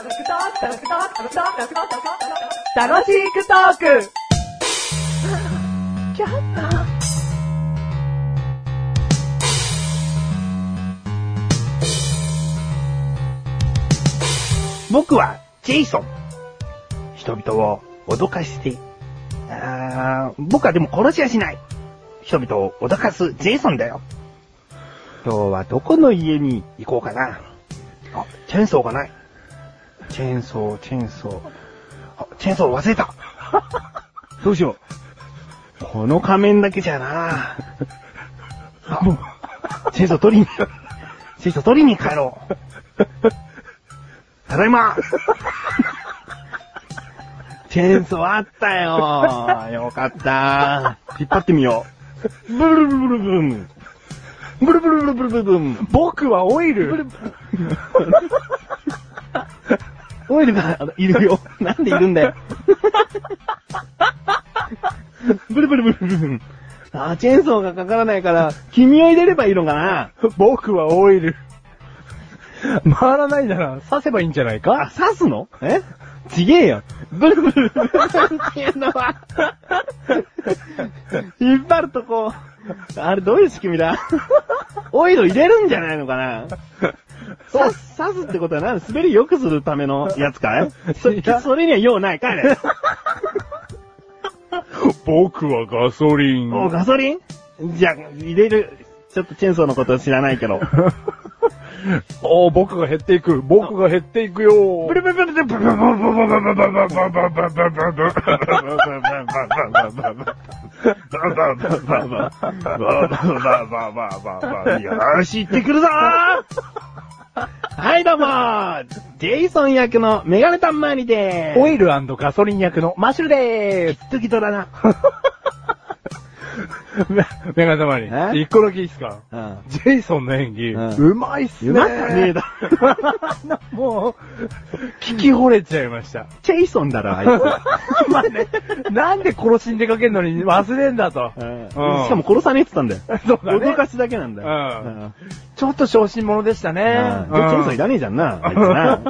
楽しくトーク僕はジェイソン。人々を脅かして、あー僕はでも殺しはしない。人々を脅かすジェイソンだよ。今日はどこの家に行こうかな。あ、チェーンソーがない。チェーンソー、チェーンソー。あ、チェーンソー忘れた。どうしよう。この仮面だけじゃなあ、もう、チェーンソー取りに、チェーンソー取りに帰ろう。ただいまチェーンソーあったよよかった引っ張ってみよう。ブルブルブルブルン。ブルブルブルブルブルブン。僕はオイルオイルがあのいるよ。なんでいるんだよ。ブルブルブルブルブン。あー、チェーンソーがかからないから、君を入れればいいのかな。僕はオイル。回らないなら刺せばいいんじゃないあか、刺すの？え？ちげえよ。ブルブルブルブルっていうのは、引っ張るとこう、あれどういう仕組みだ？オイル入れるんじゃないのかな？さ、刺すってことは何滑り良くするためのやつかい？そいそれには用ない、帰れ。僕はガソリン。お、ガソリン？じゃあ、入れる。ちょっとチェーンソーのこと知らないけど。おー、僕が減っていく。僕が減っていくよー。ブルブルブルブルブルブルブルブし、ブっブくブぞブはい、どうもジェイソン役のメガネタンマーニでオイルガソリン役のマッシュルでーすす。時とだな。メ メガネたまにえ？一個だけいいっすか？うん。ジェイソンの演技、うんうまいっすね。うまかねえだ。もう、聞き惚れちゃいました。チェイソンだろ、あいつ。まあね、なんで殺しに出かけるのに忘れんだと。うんしうんかも殺さねえって言ったんだよ。そうだね脅かしだけなんだよ。うんちょっと小心者でしたね。うん。じゃあチェイソンいらねえじゃんな、あいつな。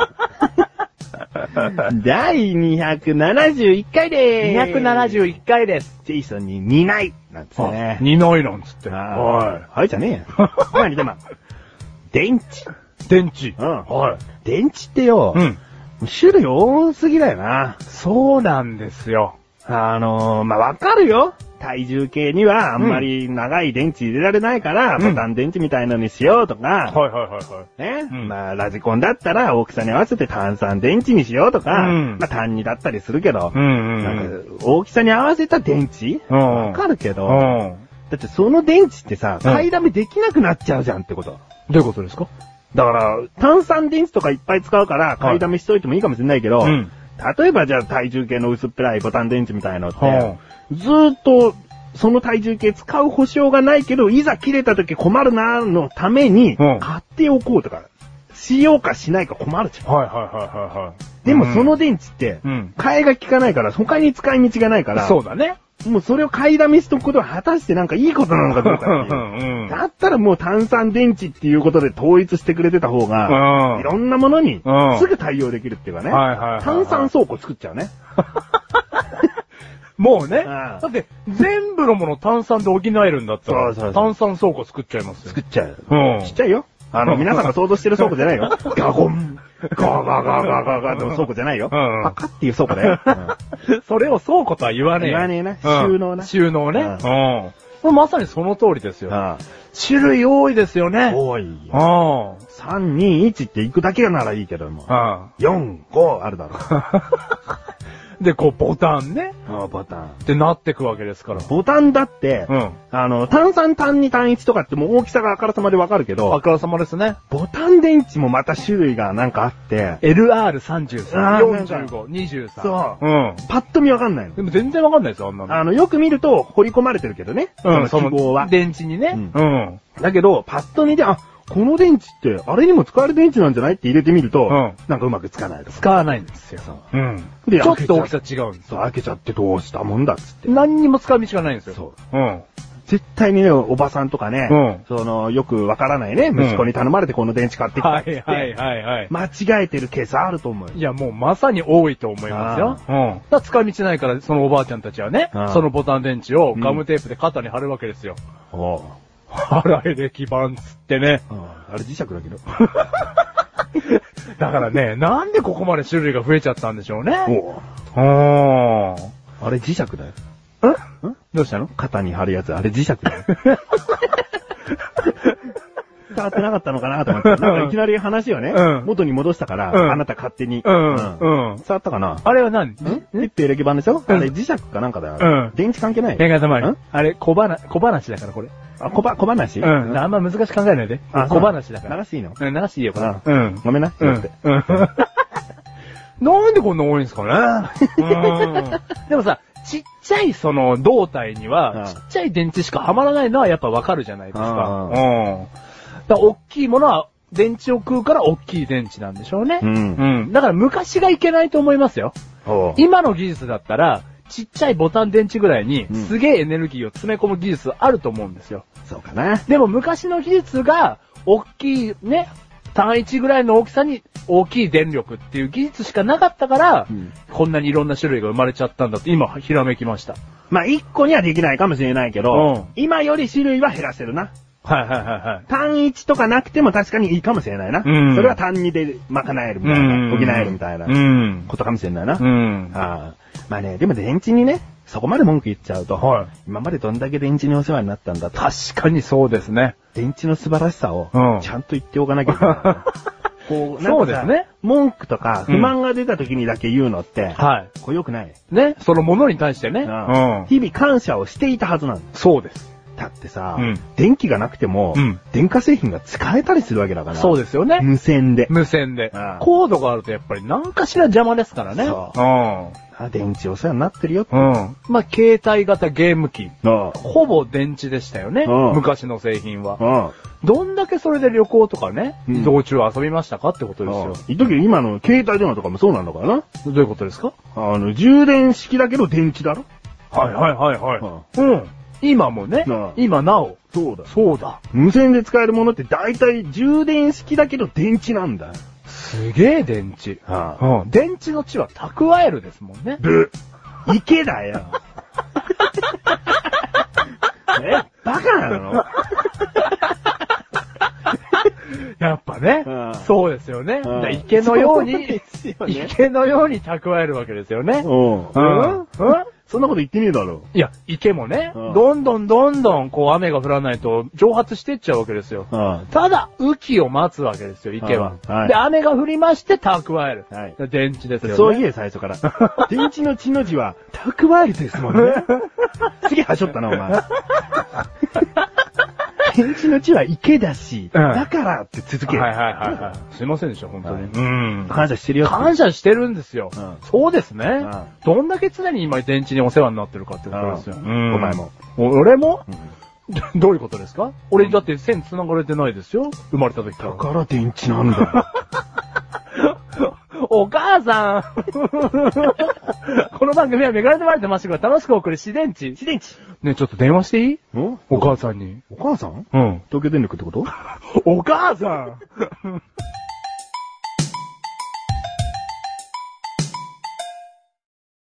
第271回でーす。271回です。ジェイソンに似ない。なんつってね。二のいなんつって。あはーはいじゃねえよ。何でも。電池。い。電池。うんはい。電池ってよ、うん。種類多すぎだよな。そうなんですよ。あのー、まあ、わかるよ。体重計にはあんまり長い電池入れられないから、うん。ボタン電池みたいのにしようとか、はいはいはいはい。ね、うん。まあ、ラジコンだったら大きさに合わせて炭酸電池にしようとか、うん。まあ、単二だったりするけど、うんうんなんか大きさに合わせた電池？うん。わかるけど、うん。だってその電池ってさ、うん。買いだめできなくなっちゃうじゃんってこと。どういうことですか？だから、炭酸電池とかいっぱい使うから、買いだめしといてもいいかもしれないけど、うん。例えばじゃあ体重計の薄っぺらいボタン電池みたいのって、はずーっと、その体重計使う保証がないけど、いざ切れた時困るなーのために、うん買っておこうとか、しようかしないか困るじゃん。はいはいはいはいはい。でもその電池って、うん。替えが効かないから、他に使い道がないから、そうだね。もうそれを買いだめしとくことは果たしてなんかいいことなのかどうかっていう。うん。だったらもう炭酸電池っていうことで統一してくれてた方が、うんいろんなものにうんすぐ対応できるっていうかね。はいはいはいはい炭酸倉庫作っちゃうね。もうね。んだって、全部のもの炭酸で補えるんだったら、そうそうそう炭酸倉庫作っちゃいますよ作。っちゃう。うんちっちゃいよ。あの、皆さんが想像してる倉庫じゃないよ。ガゴン。ガガガガガガの倉庫じゃないよ。うんパカっていう倉庫だよ。それを倉庫とは言わねえ。言わねえなうん収納な収納ね。ううん。まさにその通りですよ。あ種類多いですよあね。多いよ。うん。3、2、1って行くだけならいいけども。う4、5あるだろ。ん。で、こう、ボタンね。ああボタン。ってなってくわけですから。ボタンだって、うん。あの、単3、単2、単1とかってもう大きさがあからさまでわかるけど、あからさまですね。ボタン電池もまた種類がなんかあって、LR33、あーなんか45、23。そううん。パッと見わかんないの。でも全然わかんないですよ、あんなの。あの、よく見ると掘り込まれてるけどね。うん、その記号は。電池にね。ううん。だけど、パッと見て、あ、この電池って、あれにも使える電池なんじゃないって入れてみると、うんなんかうまくつかないとか。使わないんですよ。うん。でちょっと大きさ違うんですそう、よ。開けちゃってどうしたもんだっつって。何にも使う道がないんですよ。。そううん。絶対にね、おばさんとかね、うんその、よくわからないね、ん息子に頼まれてこの電池買ってきたはっていはいはいはい。間違えてるケースあると思うよ。いや、もうまさに多いと思いますよ。うん。だから使い道ないから、そのおばあちゃんたちはねうん、そのボタン電池をガムテープで肩に貼るわけですよ。おう腹エレキ板つってね。うんあれ磁石だけど。だからね、なんでここまで種類が増えちゃったんでしょうね。おううん。あれ磁石だよ。んどうしたの？肩に貼るやつ、あれ磁石だよ。伝わってなかったのかなと思って。なんかいきなり話をね、うん元に戻したから、うんあなた勝手に。うん。うんうん。伝わったかな？あれは何？んピッペエレキ板でしょ？あれ磁石かなんかだよ。うん電池関係ない？メガネ玉ん？あれ、小話、小話だからこれ。あ、小ば、小話？うん。あんま難しく考えないで。あ小話だから。流していいの？うん、流していいよ、これ。あうん。ごめんな。うんだって。うん。なんでこんな多いんですかね うん。でもさ、ちっちゃいその胴体にうんは、ちっちゃい電池しかはまらないのはやっぱわかるじゃないですか。うんうん。だから大きいものは、電池を食うから大きい電池なんでしょうね。うんうん。だから昔がいけないと思いますよ。おう今の技術だったら、ちっちゃいボタン電池ぐらいにうんすげえエネルギーを詰め込む技術あると思うんですよ。そうかな。でも昔の技術が、大きいね、単一ぐらいの大きさに大きい電力っていう技術しかなかったから、うんこんなにいろんな種類が生まれちゃったんだって今ひらめきました。まあ、一個にはできないかもしれないけど、うん今より種類は減らせるな。はいはいはいはい。単一とかなくても確かにいいかもしれないな。うんそれは単二で賄えるみたいな、補えるみたいなうん。ことかもしれないな。うん。ああまあね、でも電池にね、そこまで文句言っちゃうと、はい今までどんだけ電池にお世話になったんだと。確かにそうですね。電池の素晴らしさをうん、ちゃんと言っておかなきゃいけない。こう、なんかさそうですね文句とか不満が出た時にだけ言うのって、はい。こう良くない。ね、そのものに対してね。うん。日々感謝をしていたはずなんだ。そうです。だってさ、うん電気がなくても、うん電化製品が使えたりするわけだから。そうですよね。無線で。無線でうん。コードがあるとやっぱり何かしら邪魔ですからね。そうん。あ電池お世話になってるよ。うん。まあ、携帯型ゲーム機。うんほぼ電池でしたよね。うん昔の製品は。うん。どんだけそれで旅行とかね、うん移動中遊びましたかってことですよ。言っとくけど今の携帯電話とかもそうなんだからな？どういうことですか？あの、充電式だけど電池だろ？はいはいはいはい。うん。今もねうん、今なお。そうだ。そうだ。無線で使えるものって大体充電式だけど電池なんだ。すげえ電池。あうん。電池の地は蓄えるですもんね。ブ。池だよ。えバカなの？やっぱねうん。そうですよね。んだから池のようにね池のように蓄えるわけですよね。うん。うん。うんそんなこと言ってねえだろ。いや、池もね、うんどんどんどんどんこう雨が降らないと蒸発してっちゃうわけですよ。うん。ただ、雨季を待つわけですよ、池は。うんはいで、雨が降りまして蓄える。はい電池ですよね。そう言え、最初から。電池の血の字は、蓄えるですもんね。次はしょったな、お前。電池の血は池だし、うんだからって続け。はいはいはいはい。すいませんでした、本当に。はいうん。感謝してるよって。感謝してるんですよ。うんそうですね、んどんだけ常に今電池にお世話になってるかってことですよ。うんお前も。お俺も、うんど どういうことですか？俺だって線繋がれてないですよ。生まれた時から。だから電池なんだ。お母さん この番組はメガネでまれてましたが楽しく送る自電池。自電池。ねえちょっと電話していい？お？お母さんに。お母さん？うん。東京電力ってこと？お母さん